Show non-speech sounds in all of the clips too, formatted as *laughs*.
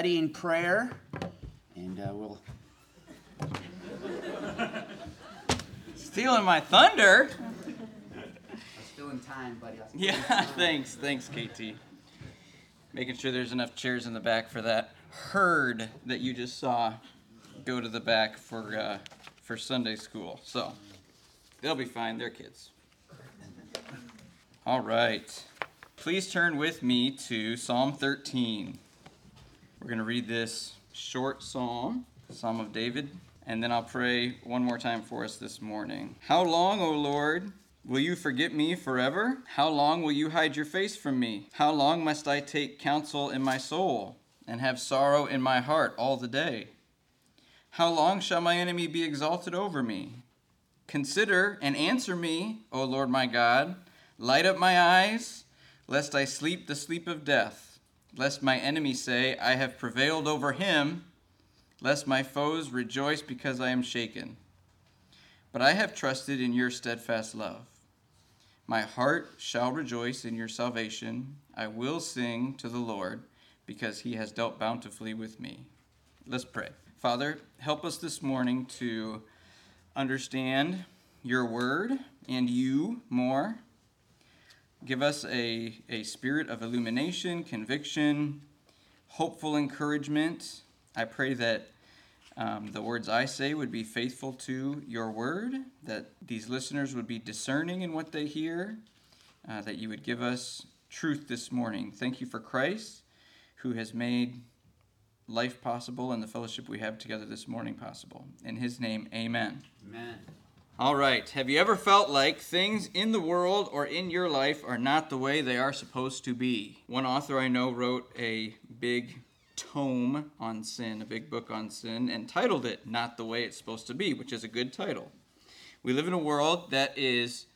studying prayer, and uh, we'll. *laughs* Stealing my thunder? Still in time, buddy. Yeah, *laughs* thanks, thanks, KT. Making sure there's enough chairs in the back for that herd that you just saw go to the back for uh, for Sunday school. So they'll be fine. They're kids. All right. Please turn with me to Psalm 13. We're going to read this short psalm, Psalm of David, and then I'll pray one more time for us this morning. How long, O Lord, will you forget me forever? How long will you hide your face from me? How long must I take counsel in my soul and have sorrow in my heart all the day? How long shall my enemy be exalted over me? Consider and answer me, O Lord my God. Light up my eyes, lest I sleep the sleep of death lest my enemy say, I have prevailed over him, lest my foes rejoice because I am shaken. But I have trusted in your steadfast love. My heart shall rejoice in your salvation. I will sing to the Lord because he has dealt bountifully with me. Let's pray. Father, help us this morning to understand your word and you more. Give us a, a spirit of illumination, conviction, hopeful encouragement. I pray that um, the words I say would be faithful to your word, that these listeners would be discerning in what they hear, uh, that you would give us truth this morning. Thank you for Christ, who has made life possible and the fellowship we have together this morning possible. In his name, amen. Amen. All right. Have you ever felt like things in the world or in your life are not the way they are supposed to be? One author I know wrote a big tome on sin, a big book on sin, and titled it Not the Way It's Supposed to Be, which is a good title. We live in a world that is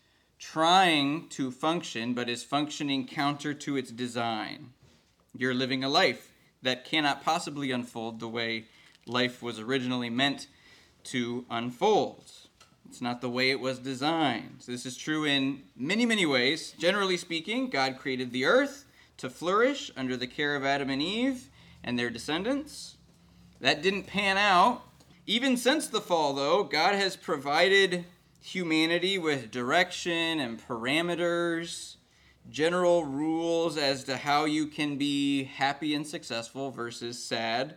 trying to function, but is functioning counter to its design. You're living a life that cannot possibly unfold the way life was originally meant to unfold. It's not the way it was designed. So this is true in many, many ways. Generally speaking, God created the earth to flourish under the care of Adam and Eve and their descendants. That didn't pan out. Even since the fall, though, God has provided humanity with direction and parameters, general rules as to how you can be happy and successful versus sad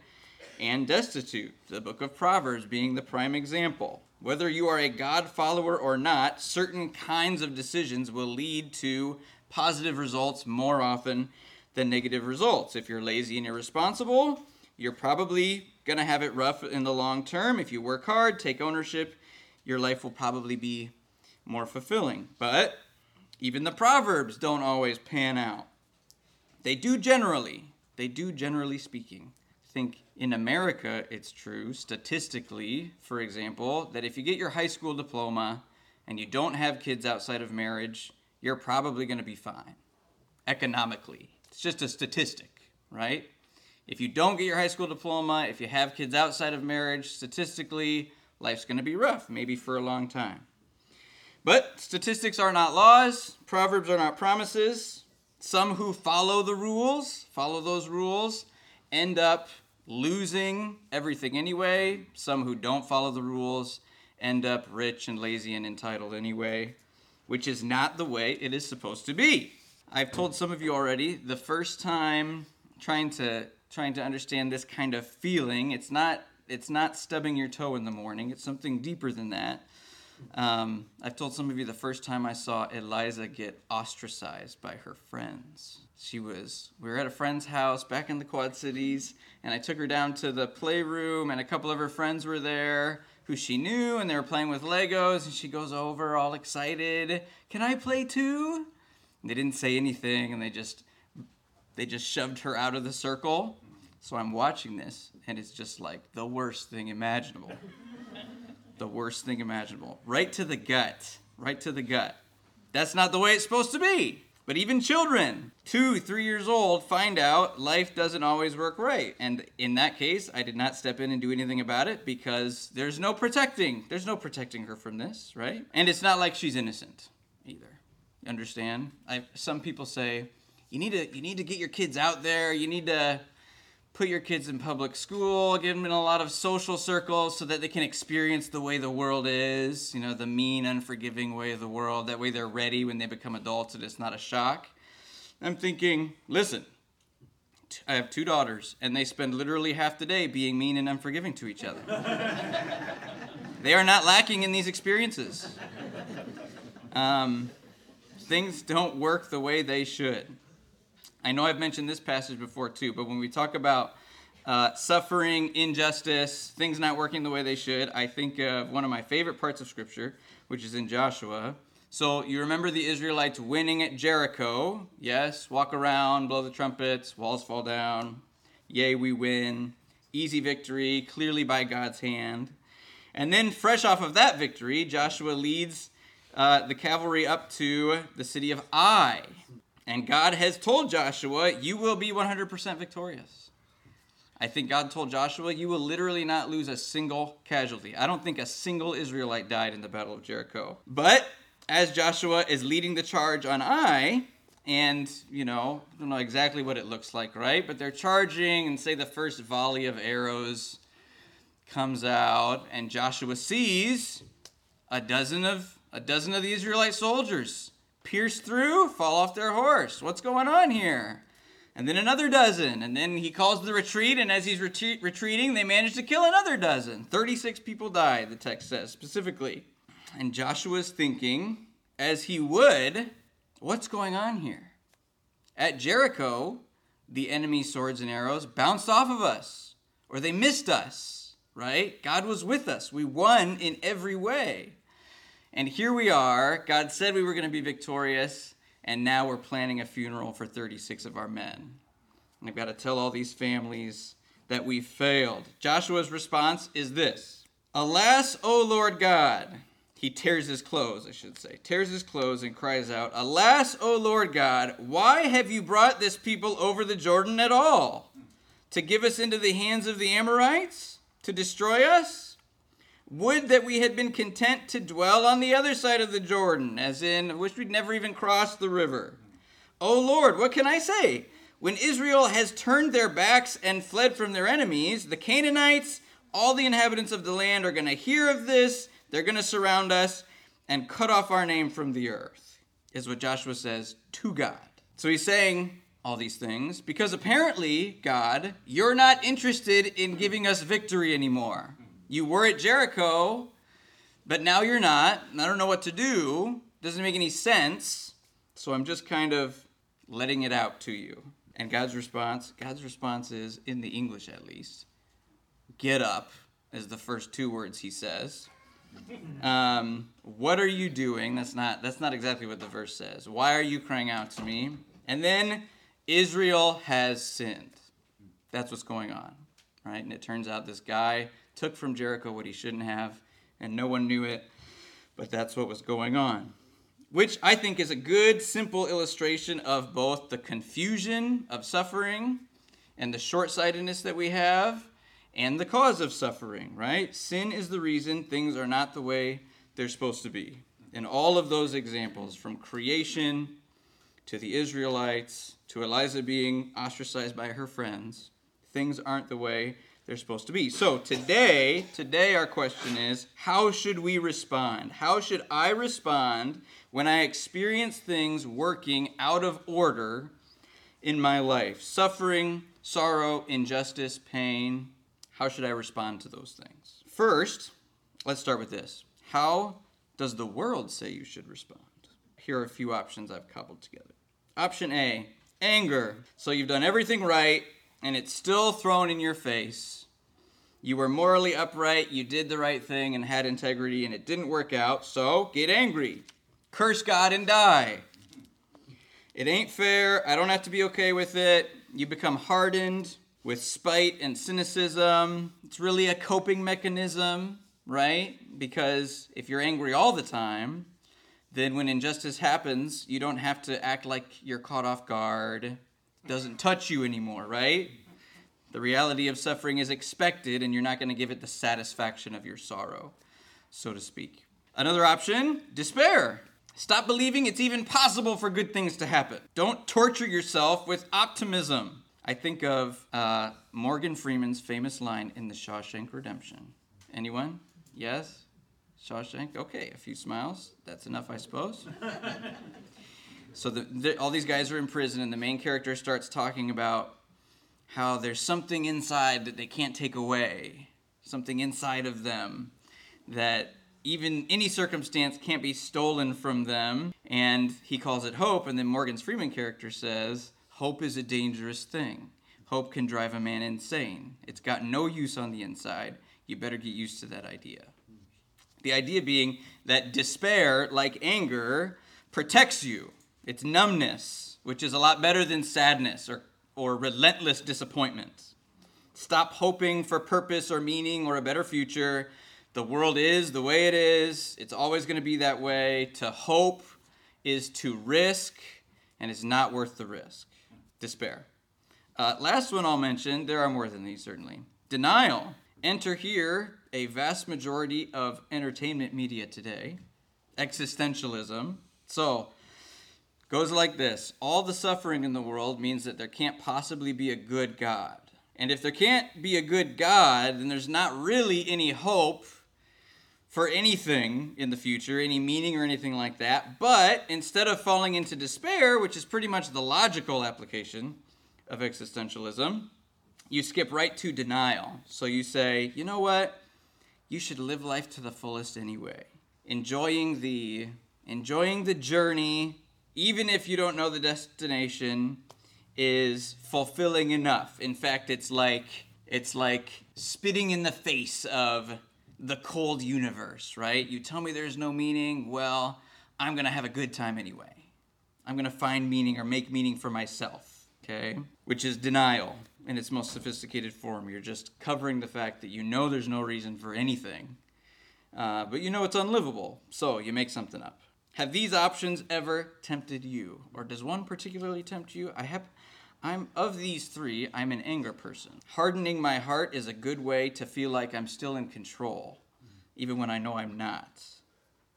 and destitute. The book of Proverbs being the prime example. Whether you are a God follower or not, certain kinds of decisions will lead to positive results more often than negative results. If you're lazy and irresponsible, you're probably going to have it rough in the long term. If you work hard, take ownership, your life will probably be more fulfilling. But even the Proverbs don't always pan out. They do generally. They do generally speaking. Think in America, it's true, statistically, for example, that if you get your high school diploma and you don't have kids outside of marriage, you're probably going to be fine economically. It's just a statistic, right? If you don't get your high school diploma, if you have kids outside of marriage, statistically, life's going to be rough, maybe for a long time. But statistics are not laws, proverbs are not promises. Some who follow the rules, follow those rules, end up losing everything anyway. Some who don't follow the rules end up rich and lazy and entitled anyway, which is not the way it is supposed to be. I've told some of you already the first time trying to trying to understand this kind of feeling, it's not it's not stubbing your toe in the morning. It's something deeper than that. Um, I've told some of you the first time I saw Eliza get ostracized by her friends. She was, we were at a friend's house back in the Quad Cities, and I took her down to the playroom, and a couple of her friends were there who she knew, and they were playing with Legos, and she goes over all excited, Can I play too? And they didn't say anything, and they just, they just shoved her out of the circle. So I'm watching this, and it's just like the worst thing imaginable the worst thing imaginable. Right to the gut. Right to the gut. That's not the way it's supposed to be. But even children, two, three years old, find out life doesn't always work right. And in that case, I did not step in and do anything about it because there's no protecting. There's no protecting her from this, right? And it's not like she's innocent either. You understand? I, some people say, you need to you need to get your kids out there. You need to put your kids in public school, get them in a lot of social circles so that they can experience the way the world is, you know, the mean, unforgiving way of the world. That way they're ready when they become adults and it's not a shock. I'm thinking, listen, t- I have two daughters and they spend literally half the day being mean and unforgiving to each other. *laughs* they are not lacking in these experiences. Um, things don't work the way they should. I know I've mentioned this passage before too, but when we talk about uh, suffering, injustice, things not working the way they should, I think of one of my favorite parts of Scripture, which is in Joshua. So you remember the Israelites winning at Jericho. Yes, walk around, blow the trumpets, walls fall down. Yay, we win. Easy victory, clearly by God's hand. And then, fresh off of that victory, Joshua leads uh, the cavalry up to the city of Ai. And God has told Joshua, You will be 100% victorious. I think God told Joshua, You will literally not lose a single casualty. I don't think a single Israelite died in the Battle of Jericho. But as Joshua is leading the charge on Ai, and you know, I don't know exactly what it looks like, right? But they're charging, and say the first volley of arrows comes out, and Joshua sees a dozen of a dozen of the Israelite soldiers pierce through, fall off their horse. What's going on here? And then another dozen. And then he calls the retreat, and as he's retreat, retreating, they manage to kill another dozen. 36 people die, the text says specifically. And Joshua's thinking, as he would, what's going on here? At Jericho, the enemy's swords and arrows bounced off of us, or they missed us, right? God was with us. We won in every way. And here we are. God said we were going to be victorious, and now we're planning a funeral for 36 of our men. And I've got to tell all these families that we failed. Joshua's response is this Alas, O Lord God! He tears his clothes, I should say, tears his clothes and cries out, Alas, O Lord God, why have you brought this people over the Jordan at all? To give us into the hands of the Amorites? To destroy us? Would that we had been content to dwell on the other side of the Jordan, as in, wish we'd never even crossed the river. O Lord, what can I say? When Israel has turned their backs and fled from their enemies, the Canaanites, all the inhabitants of the land are going to hear of this. They're going to surround us and cut off our name from the earth, is what Joshua says to God. So he's saying all these things because apparently, God, you're not interested in giving us victory anymore. You were at Jericho, but now you're not. I don't know what to do. Doesn't make any sense. So I'm just kind of letting it out to you. And God's response, God's response is, in the English at least, get up, is the first two words he says. Um, what are you doing? That's not that's not exactly what the verse says. Why are you crying out to me? And then Israel has sinned. That's what's going on, right? And it turns out this guy took from Jericho what he shouldn't have, and no one knew it, but that's what was going on. Which I think is a good, simple illustration of both the confusion of suffering and the short sightedness that we have, and the cause of suffering, right? Sin is the reason things are not the way they're supposed to be. In all of those examples, from creation to the Israelites to Eliza being ostracized by her friends, things aren't the way they're supposed to be. So today, today our question is, how should we respond? How should I respond when I experience things working out of order in my life? Suffering, sorrow, injustice, pain. How should I respond to those things? First, let's start with this. How does the world say you should respond? Here are a few options I've cobbled together. Option A, anger. So you've done everything right, and it's still thrown in your face. You were morally upright, you did the right thing and had integrity, and it didn't work out, so get angry. Curse God and die. It ain't fair. I don't have to be okay with it. You become hardened with spite and cynicism. It's really a coping mechanism, right? Because if you're angry all the time, then when injustice happens, you don't have to act like you're caught off guard. Doesn't touch you anymore, right? The reality of suffering is expected, and you're not going to give it the satisfaction of your sorrow, so to speak. Another option despair. Stop believing it's even possible for good things to happen. Don't torture yourself with optimism. I think of uh, Morgan Freeman's famous line in The Shawshank Redemption. Anyone? Yes? Shawshank? Okay, a few smiles. That's enough, I suppose. *laughs* so the, the, all these guys are in prison, and the main character starts talking about how there's something inside that they can't take away, something inside of them that even any circumstance can't be stolen from them. And he calls it hope. And then Morgan's Freeman character says, Hope is a dangerous thing. Hope can drive a man insane. It's got no use on the inside. You better get used to that idea. The idea being that despair, like anger, protects you. It's numbness, which is a lot better than sadness or, or relentless disappointment. Stop hoping for purpose or meaning or a better future. The world is the way it is. It's always going to be that way. To hope is to risk, and it's not worth the risk despair. Uh, last one I'll mention, there are more than these certainly. Denial. Enter here a vast majority of entertainment media today. Existentialism. So, goes like this All the suffering in the world means that there can't possibly be a good God. And if there can't be a good God, then there's not really any hope for anything in the future, any meaning or anything like that. But instead of falling into despair, which is pretty much the logical application of existentialism, you skip right to denial. So you say, you know what? You should live life to the fullest anyway. Enjoying the enjoying the journey, even if you don't know the destination, is fulfilling enough. In fact, it's like it's like spitting in the face of the cold universe, right? You tell me there's no meaning, well, I'm going to have a good time anyway. I'm going to find meaning or make meaning for myself, okay? Which is denial in its most sophisticated form. You're just covering the fact that you know there's no reason for anything, uh, but you know it's unlivable, so you make something up. Have these options ever tempted you? Or does one particularly tempt you? I have I'm of these three, I'm an anger person. Hardening my heart is a good way to feel like I'm still in control, even when I know I'm not.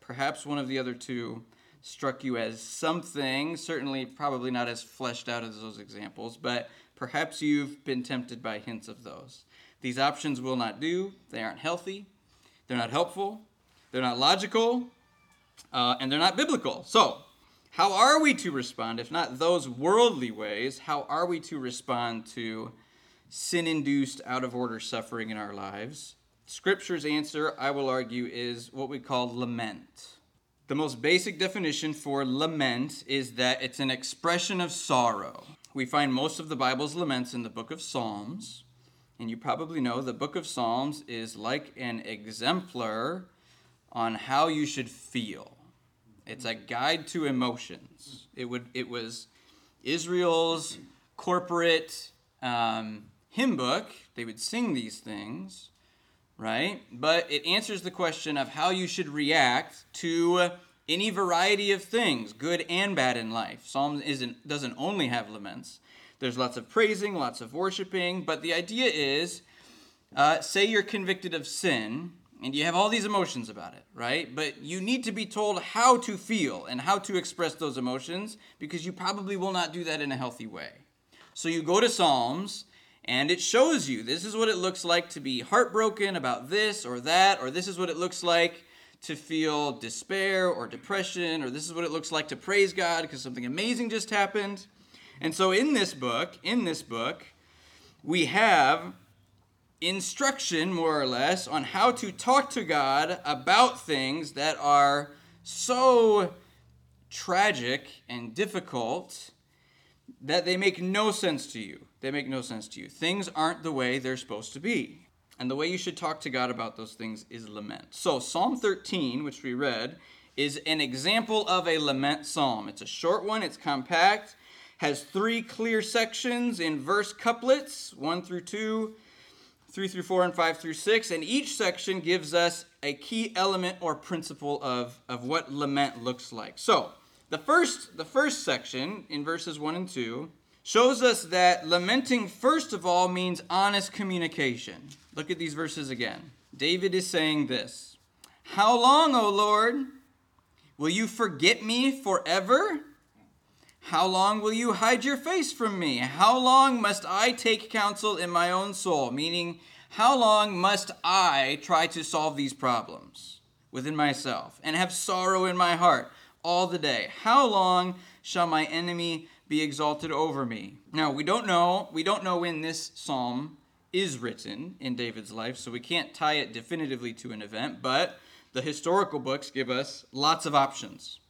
Perhaps one of the other two struck you as something, certainly probably not as fleshed out as those examples, but perhaps you've been tempted by hints of those. These options will not do, they aren't healthy, they're not helpful, they're not logical, uh, and they're not biblical. So, how are we to respond, if not those worldly ways, how are we to respond to sin induced, out of order suffering in our lives? Scripture's answer, I will argue, is what we call lament. The most basic definition for lament is that it's an expression of sorrow. We find most of the Bible's laments in the book of Psalms. And you probably know the book of Psalms is like an exemplar on how you should feel. It's a guide to emotions. It would it was Israel's corporate um, hymn book. They would sing these things, right? But it answers the question of how you should react to any variety of things, good and bad in life. Psalms isn't doesn't only have laments. There's lots of praising, lots of worshiping, but the idea is, uh, say you're convicted of sin and you have all these emotions about it, right? But you need to be told how to feel and how to express those emotions because you probably will not do that in a healthy way. So you go to Psalms and it shows you this is what it looks like to be heartbroken about this or that, or this is what it looks like to feel despair or depression, or this is what it looks like to praise God because something amazing just happened. And so in this book, in this book, we have instruction, more or less, on how to talk to God about things that are so tragic and difficult that they make no sense to you. They make no sense to you. Things aren't the way they're supposed to be. And the way you should talk to God about those things is lament. So, Psalm 13, which we read, is an example of a lament psalm. It's a short one, it's compact, has three clear sections in verse couplets, 1 through 2 3 through 4 and 5 through 6. And each section gives us a key element or principle of, of what lament looks like. So, the first, the first section in verses 1 and 2 shows us that lamenting, first of all, means honest communication. Look at these verses again. David is saying this How long, O Lord, will you forget me forever? How long will you hide your face from me? How long must I take counsel in my own soul? Meaning, how long must I try to solve these problems within myself and have sorrow in my heart all the day? How long shall my enemy be exalted over me? Now, we don't know, we don't know when this psalm is written in David's life, so we can't tie it definitively to an event, but the historical books give us lots of options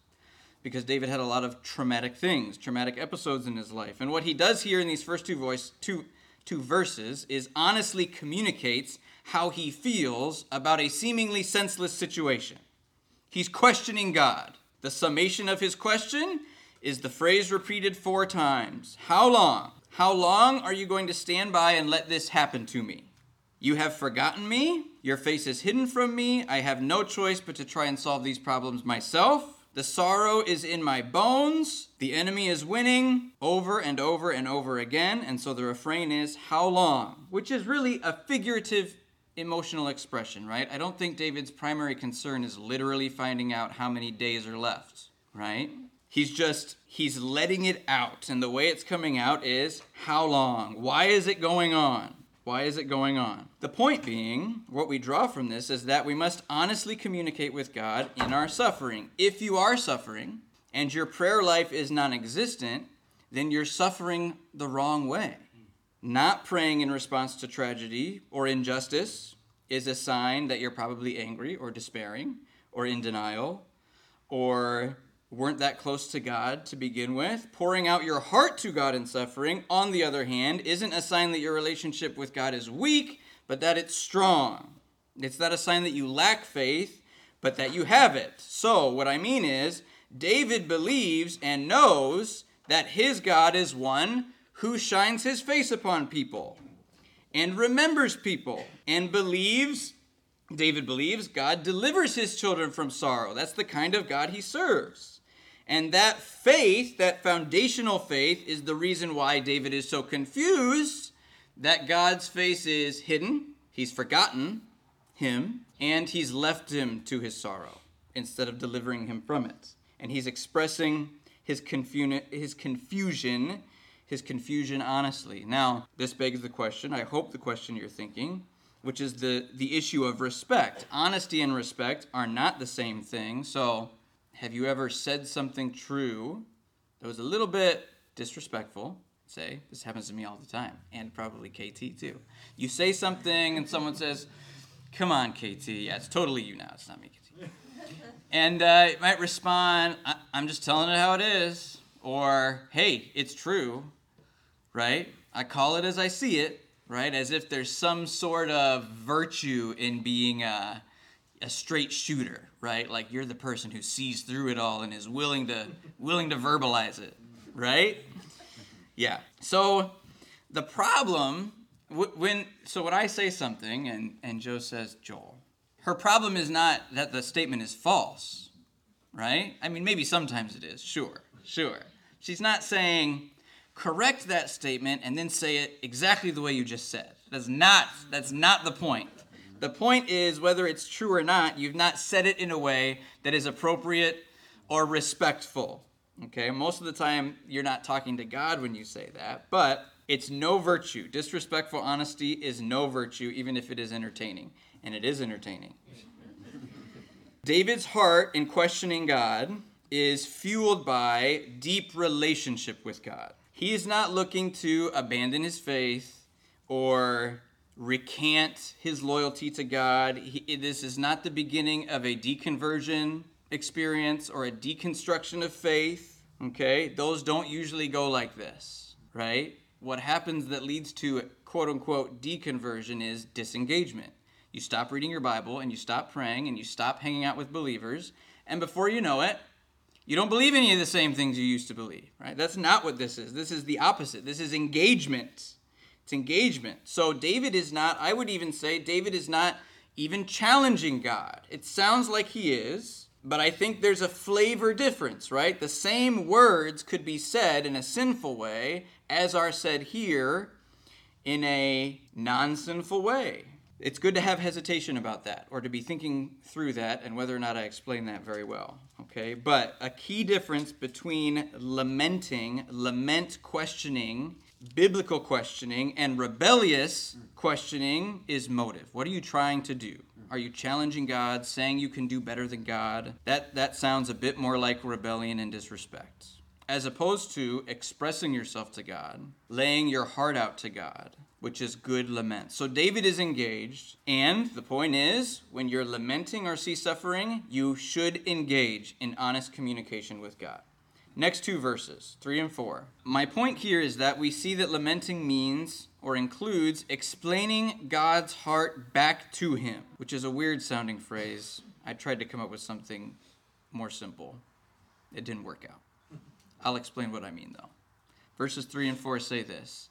because David had a lot of traumatic things, traumatic episodes in his life. And what he does here in these first two voice two two verses is honestly communicates how he feels about a seemingly senseless situation. He's questioning God. The summation of his question is the phrase repeated 4 times. How long? How long are you going to stand by and let this happen to me? You have forgotten me. Your face is hidden from me. I have no choice but to try and solve these problems myself. The sorrow is in my bones. The enemy is winning over and over and over again. And so the refrain is, How long? Which is really a figurative emotional expression, right? I don't think David's primary concern is literally finding out how many days are left, right? He's just, he's letting it out. And the way it's coming out is, How long? Why is it going on? Why is it going on? The point being, what we draw from this is that we must honestly communicate with God in our suffering. If you are suffering and your prayer life is non existent, then you're suffering the wrong way. Not praying in response to tragedy or injustice is a sign that you're probably angry or despairing or in denial or weren't that close to God to begin with. Pouring out your heart to God in suffering, on the other hand, isn't a sign that your relationship with God is weak, but that it's strong. It's not a sign that you lack faith, but that you have it. So, what I mean is, David believes and knows that his God is one who shines his face upon people and remembers people and believes David believes God delivers his children from sorrow. That's the kind of God he serves. And that faith, that foundational faith, is the reason why David is so confused that God's face is hidden, he's forgotten him, and he's left him to his sorrow instead of delivering him from it. And he's expressing his, confu- his confusion, his confusion honestly. Now, this begs the question, I hope the question you're thinking, which is the, the issue of respect. Honesty and respect are not the same thing. So, have you ever said something true that was a little bit disrespectful? Say, this happens to me all the time, and probably KT too. You say something, and someone says, Come on, KT. Yeah, it's totally you now. It's not me, KT. *laughs* And uh, you might respond, I- I'm just telling it how it is. Or, Hey, it's true, right? I call it as I see it, right? As if there's some sort of virtue in being a, a straight shooter, right? Like you're the person who sees through it all and is willing to *laughs* willing to verbalize it, right? Yeah. So the problem when so when I say something and and Joe says Joel, her problem is not that the statement is false, right? I mean maybe sometimes it is. Sure. Sure. She's not saying correct that statement and then say it exactly the way you just said. That's not that's not the point. The point is whether it's true or not, you've not said it in a way that is appropriate or respectful. Okay? Most of the time you're not talking to God when you say that, but it's no virtue. Disrespectful honesty is no virtue even if it is entertaining, and it is entertaining. David's heart in questioning God is fueled by deep relationship with God. He is not looking to abandon his faith or recant his loyalty to God. He, this is not the beginning of a deconversion experience or a deconstruction of faith. Okay? Those don't usually go like this, right? What happens that leads to quote unquote deconversion is disengagement. You stop reading your Bible and you stop praying and you stop hanging out with believers, and before you know it, you don't believe any of the same things you used to believe, right? That's not what this is. This is the opposite. This is engagement. It's engagement. So David is not, I would even say, David is not even challenging God. It sounds like he is, but I think there's a flavor difference, right? The same words could be said in a sinful way as are said here in a non sinful way. It's good to have hesitation about that or to be thinking through that and whether or not I explain that very well, okay? okay? But a key difference between lamenting, lament questioning, biblical questioning, and rebellious questioning is motive. What are you trying to do? Are you challenging God, saying you can do better than God? That, that sounds a bit more like rebellion and disrespect. As opposed to expressing yourself to God, laying your heart out to God, which is good lament. So David is engaged, and the point is, when you're lamenting or see suffering, you should engage in honest communication with God. Next two verses, 3 and 4. My point here is that we see that lamenting means or includes explaining God's heart back to him, which is a weird sounding phrase. I tried to come up with something more simple. It didn't work out. I'll explain what I mean though. Verses 3 and 4 say this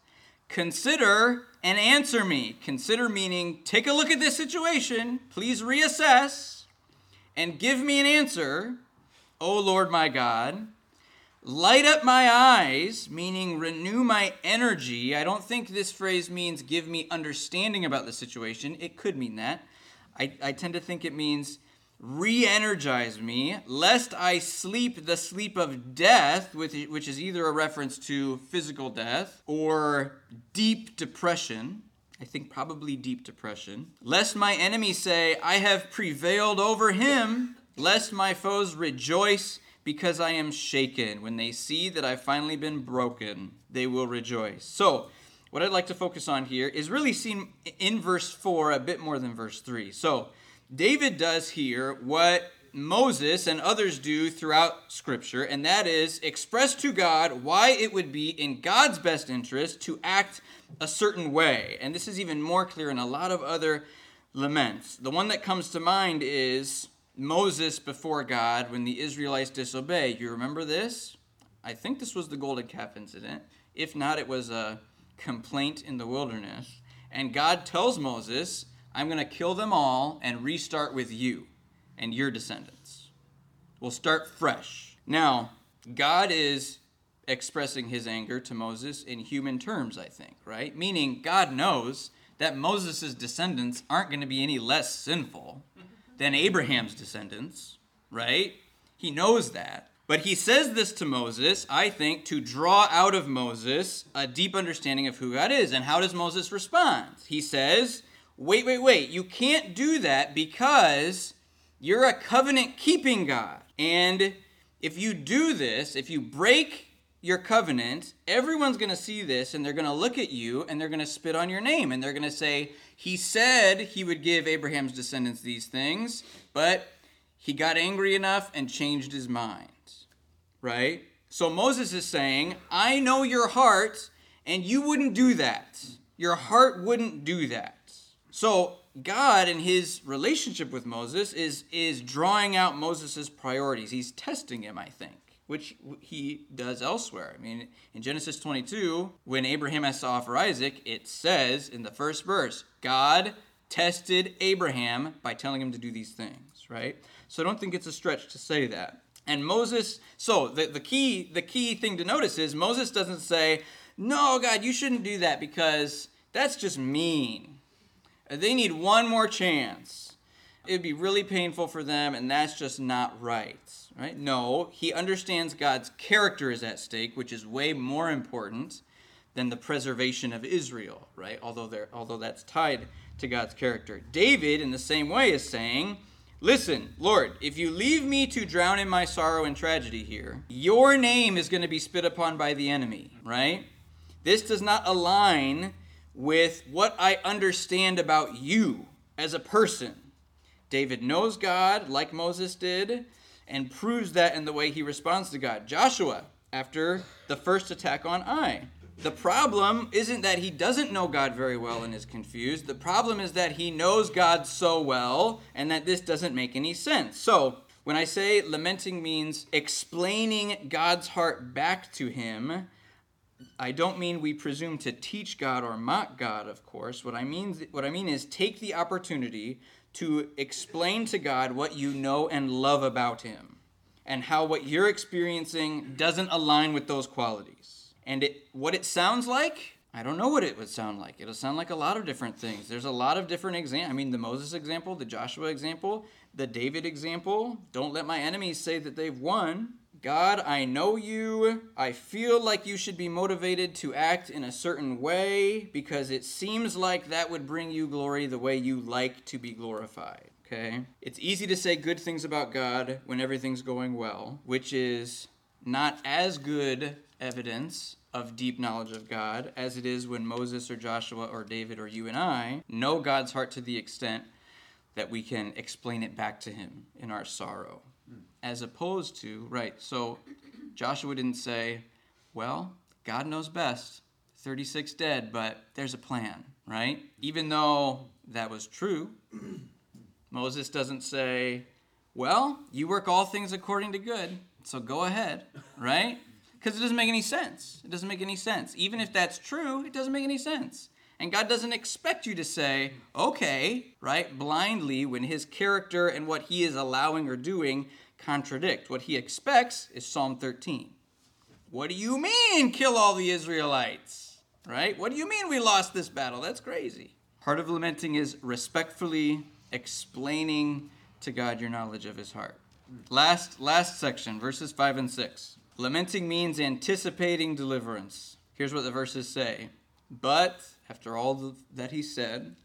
Consider and answer me. Consider meaning take a look at this situation, please reassess, and give me an answer, O Lord my God. Light up my eyes, meaning renew my energy. I don't think this phrase means give me understanding about the situation. It could mean that. I, I tend to think it means re energize me, lest I sleep the sleep of death, which, which is either a reference to physical death or deep depression. I think probably deep depression. Lest my enemies say, I have prevailed over him, lest my foes rejoice because I am shaken. When they see that I've finally been broken, they will rejoice. So, what I'd like to focus on here is really seen in verse 4 a bit more than verse 3. So, David does here what Moses and others do throughout Scripture, and that is express to God why it would be in God's best interest to act a certain way. And this is even more clear in a lot of other laments. The one that comes to mind is Moses before God when the Israelites disobey. You remember this? I think this was the golden calf incident. If not, it was a complaint in the wilderness. And God tells Moses, I'm going to kill them all and restart with you and your descendants. We'll start fresh. Now, God is expressing his anger to Moses in human terms, I think, right? Meaning, God knows that Moses' descendants aren't going to be any less sinful than Abraham's descendants, right? He knows that. But he says this to Moses, I think, to draw out of Moses a deep understanding of who God is. And how does Moses respond? He says, Wait, wait, wait. You can't do that because you're a covenant keeping God. And if you do this, if you break your covenant, everyone's going to see this and they're going to look at you and they're going to spit on your name and they're going to say, He said he would give Abraham's descendants these things, but he got angry enough and changed his mind. Right? So Moses is saying, I know your heart and you wouldn't do that. Your heart wouldn't do that. So God in his relationship with Moses is is drawing out Moses' priorities. He's testing him, I think which he does elsewhere. I mean, in Genesis 22, when Abraham has to offer Isaac, it says in the first verse, God tested Abraham by telling him to do these things, right? So I don't think it's a stretch to say that. And Moses, so the, the key the key thing to notice is Moses doesn't say, "No, God, you shouldn't do that because that's just mean." They need one more chance. It'd be really painful for them and that's just not right right? No, he understands God's character is at stake, which is way more important than the preservation of Israel, right? Although there although that's tied to God's character. David in the same way is saying, Listen, Lord, if you leave me to drown in my sorrow and tragedy here, your name is going to be spit upon by the enemy, right? This does not align with what I understand about you as a person. David knows God like Moses did and proves that in the way he responds to God. Joshua, after the first attack on Ai. The problem isn't that he doesn't know God very well and is confused. The problem is that he knows God so well and that this doesn't make any sense. So, when I say lamenting means explaining God's heart back to him, I don't mean we presume to teach God or mock God, of course. What I mean what I mean is take the opportunity to explain to God what you know and love about Him and how what you're experiencing doesn't align with those qualities. And it, what it sounds like I don't know what it would sound like. It'll sound like a lot of different things. There's a lot of different examples. I mean, the Moses example, the Joshua example, the David example. Don't let my enemies say that they've won. God, I know you. I feel like you should be motivated to act in a certain way because it seems like that would bring you glory the way you like to be glorified. Okay? It's easy to say good things about God when everything's going well, which is not as good evidence of deep knowledge of God as it is when Moses or Joshua or David or you and I know God's heart to the extent that we can explain it back to him in our sorrow as opposed to, right, so Joshua didn't say, well, God knows best, 36 dead, but there's a plan, right? Even though that was true, *clears throat* Moses doesn't say, well, you work all things according to good, so go ahead, right? Because it doesn't make any sense. It doesn't make any sense. Even if that's true, it doesn't make any sense. And God doesn't expect you to say, okay, right, blindly when his character and what he is allowing or doing contradict. What he expects is Psalm 13. What do you mean, kill all the Israelites? Right? What do you mean we lost this battle? That's crazy. Part of lamenting is respectfully explaining to God your knowledge of his heart. Last last section, verses 5 and 6. Lamenting means anticipating deliverance. Here's what the verses say. But after all that he said,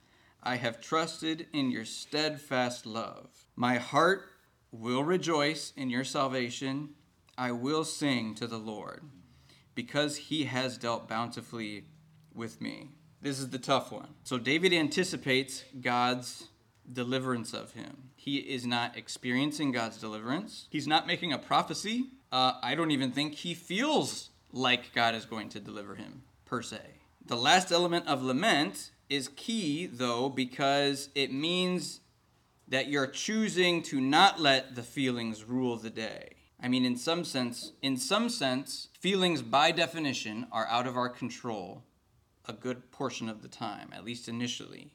I have trusted in your steadfast love. My heart will rejoice in your salvation. I will sing to the Lord because he has dealt bountifully with me. This is the tough one. So David anticipates God's deliverance of him. He is not experiencing God's deliverance. He's not making a prophecy. Uh, I don't even think he feels like God is going to deliver him, per se. The last element of lament is key, though, because it means that you're choosing to not let the feelings rule the day. I mean, in some sense, in some sense, feelings by definition are out of our control a good portion of the time, at least initially,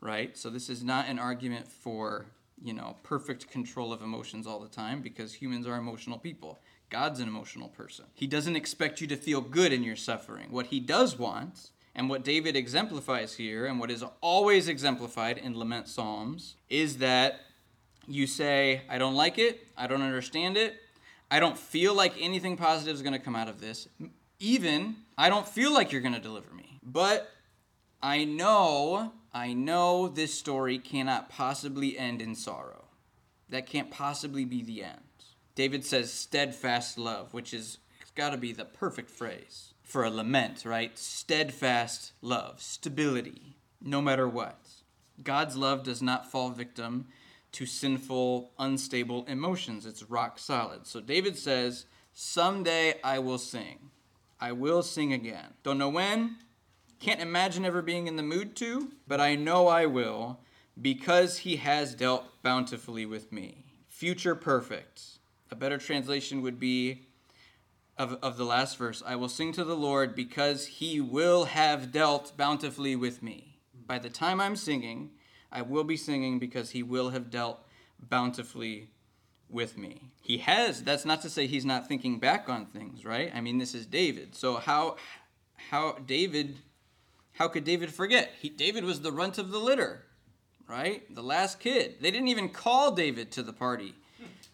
right? So this is not an argument for, you know, perfect control of emotions all the time because humans are emotional people. God's an emotional person. He doesn't expect you to feel good in your suffering. What he does want and what David exemplifies here, and what is always exemplified in lament psalms, is that you say, I don't like it, I don't understand it, I don't feel like anything positive is going to come out of this. Even, I don't feel like you're going to deliver me. But I know, I know this story cannot possibly end in sorrow. That can't possibly be the end. David says steadfast love, which is got to be the perfect phrase for a lament, right? Steadfast love, stability, no matter what. God's love does not fall victim to sinful, unstable emotions. It's rock solid. So David says, Someday I will sing. I will sing again. Don't know when, can't imagine ever being in the mood to, but I know I will because he has dealt bountifully with me. Future perfect. A better translation would be of, of the last verse I will sing to the Lord because he will have dealt bountifully with me. By the time I'm singing, I will be singing because he will have dealt bountifully with me. He has, that's not to say he's not thinking back on things, right? I mean, this is David. So how how David how could David forget? He, David was the runt of the litter, right? The last kid. They didn't even call David to the party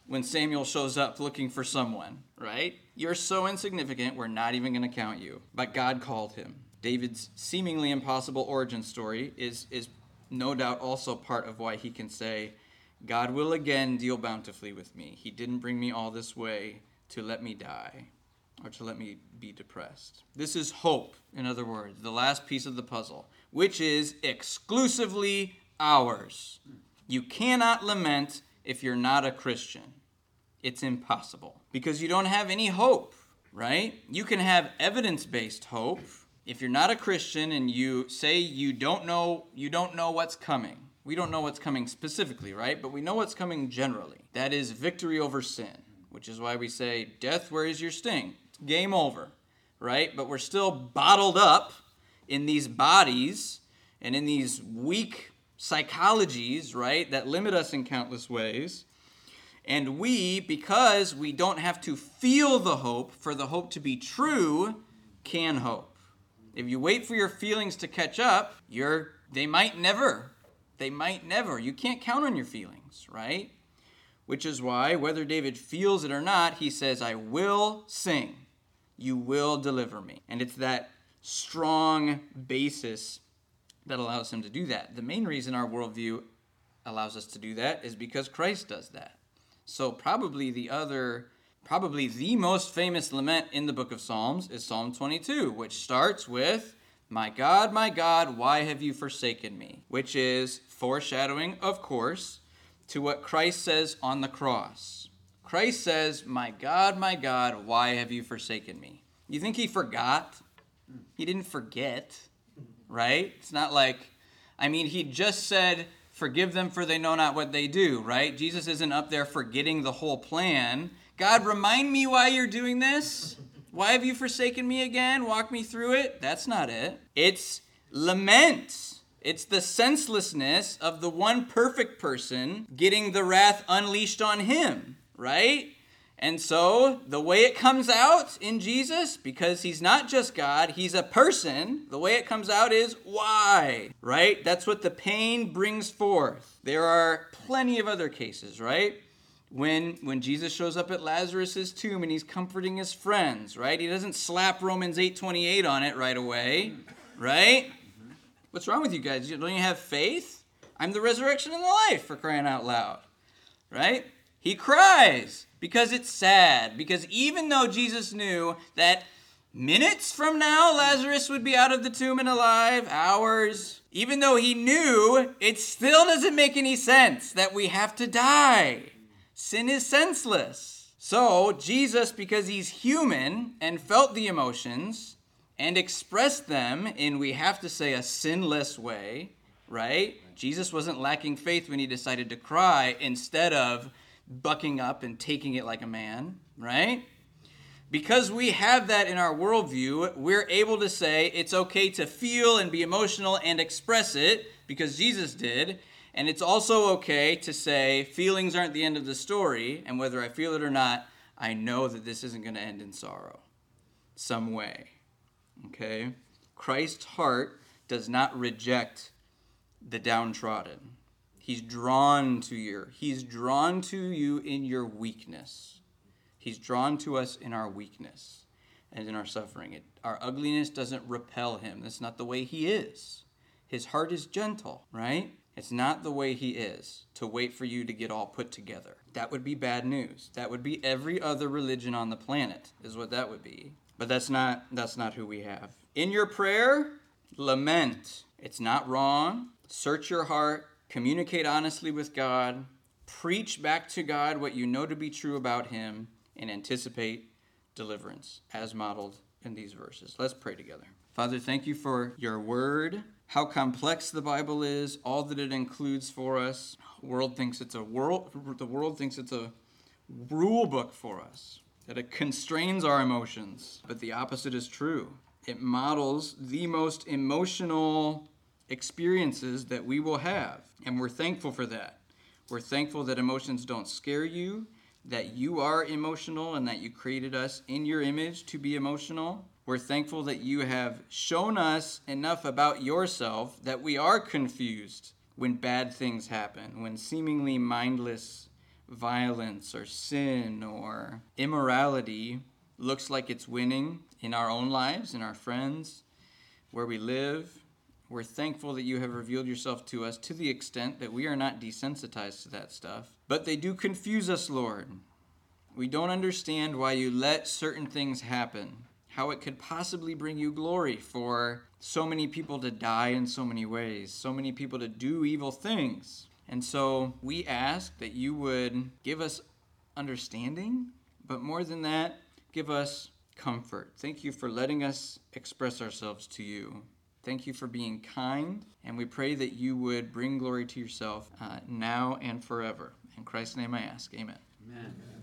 when Samuel shows up looking for someone, right? You're so insignificant, we're not even going to count you. But God called him. David's seemingly impossible origin story is, is no doubt also part of why he can say, God will again deal bountifully with me. He didn't bring me all this way to let me die or to let me be depressed. This is hope, in other words, the last piece of the puzzle, which is exclusively ours. You cannot lament if you're not a Christian it's impossible because you don't have any hope, right? You can have evidence-based hope if you're not a Christian and you say you don't know you don't know what's coming. We don't know what's coming specifically, right? But we know what's coming generally. That is victory over sin, which is why we say, "Death, where is your sting?" It's game over, right? But we're still bottled up in these bodies and in these weak psychologies, right, that limit us in countless ways. And we, because we don't have to feel the hope for the hope to be true, can hope. If you wait for your feelings to catch up, you're they might never. They might never. You can't count on your feelings, right? Which is why whether David feels it or not, he says, "I will sing. You will deliver me." And it's that strong basis that allows him to do that. The main reason our worldview allows us to do that is because Christ does that. So probably the other probably the most famous lament in the book of Psalms is Psalm 22, which starts with my God, my God, why have you forsaken me? Which is foreshadowing, of course, to what Christ says on the cross. Christ says, My God, my God, why have you forsaken me? You think he forgot? He didn't forget, right? It's not like, I mean, he just said, Forgive them for they know not what they do, right? Jesus isn't up there forgetting the whole plan. God, remind me why you're doing this. Why have you forsaken me again? Walk me through it. That's not it. It's lament. It's the senselessness of the one perfect person getting the wrath unleashed on him, right? And so, the way it comes out in Jesus, because he's not just God, he's a person, the way it comes out is why, right? That's what the pain brings forth. There are plenty of other cases, right? When, when Jesus shows up at Lazarus' tomb and he's comforting his friends, right? He doesn't slap Romans 8.28 on it right away, right? What's wrong with you guys? Don't you have faith? I'm the resurrection and the life, for crying out loud, right? He cries because it's sad. Because even though Jesus knew that minutes from now Lazarus would be out of the tomb and alive, hours, even though he knew, it still doesn't make any sense that we have to die. Sin is senseless. So, Jesus, because he's human and felt the emotions and expressed them in, we have to say, a sinless way, right? Jesus wasn't lacking faith when he decided to cry instead of bucking up and taking it like a man, right? Because we have that in our worldview, we're able to say it's okay to feel and be emotional and express it because Jesus did. And it's also okay to say feelings aren't the end of the story, and whether I feel it or not, I know that this isn't going to end in sorrow some way. Okay? Christ's heart does not reject the downtrodden. He's drawn to your he's drawn to you in your weakness. He's drawn to us in our weakness and in our suffering. It, our ugliness doesn't repel him. That's not the way he is. His heart is gentle, right? It's not the way he is to wait for you to get all put together. That would be bad news. That would be every other religion on the planet is what that would be. But that's not that's not who we have. In your prayer, lament. It's not wrong. Search your heart communicate honestly with God, preach back to God what you know to be true about Him, and anticipate deliverance as modeled in these verses. Let's pray together. Father, thank you for your word, how complex the Bible is, all that it includes for us. The world thinks it's a world the world thinks it's a rule book for us, that it constrains our emotions, but the opposite is true. It models the most emotional experiences that we will have. And we're thankful for that. We're thankful that emotions don't scare you, that you are emotional, and that you created us in your image to be emotional. We're thankful that you have shown us enough about yourself that we are confused when bad things happen, when seemingly mindless violence or sin or immorality looks like it's winning in our own lives, in our friends, where we live, we're thankful that you have revealed yourself to us to the extent that we are not desensitized to that stuff. But they do confuse us, Lord. We don't understand why you let certain things happen, how it could possibly bring you glory for so many people to die in so many ways, so many people to do evil things. And so we ask that you would give us understanding, but more than that, give us comfort. Thank you for letting us express ourselves to you. Thank you for being kind, and we pray that you would bring glory to yourself uh, now and forever. In Christ's name I ask. Amen. Amen.